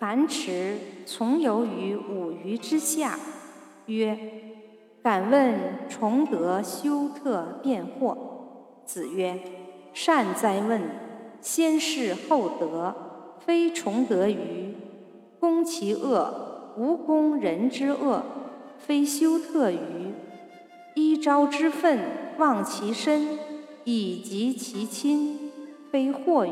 樊迟从游于五鱼之下，曰：“敢问崇德修特辩惑。”子曰：“善哉问！先事后德，非崇德于攻其恶，无攻人之恶，非修特于一朝之愤，忘其身，以及其亲，非惑于。”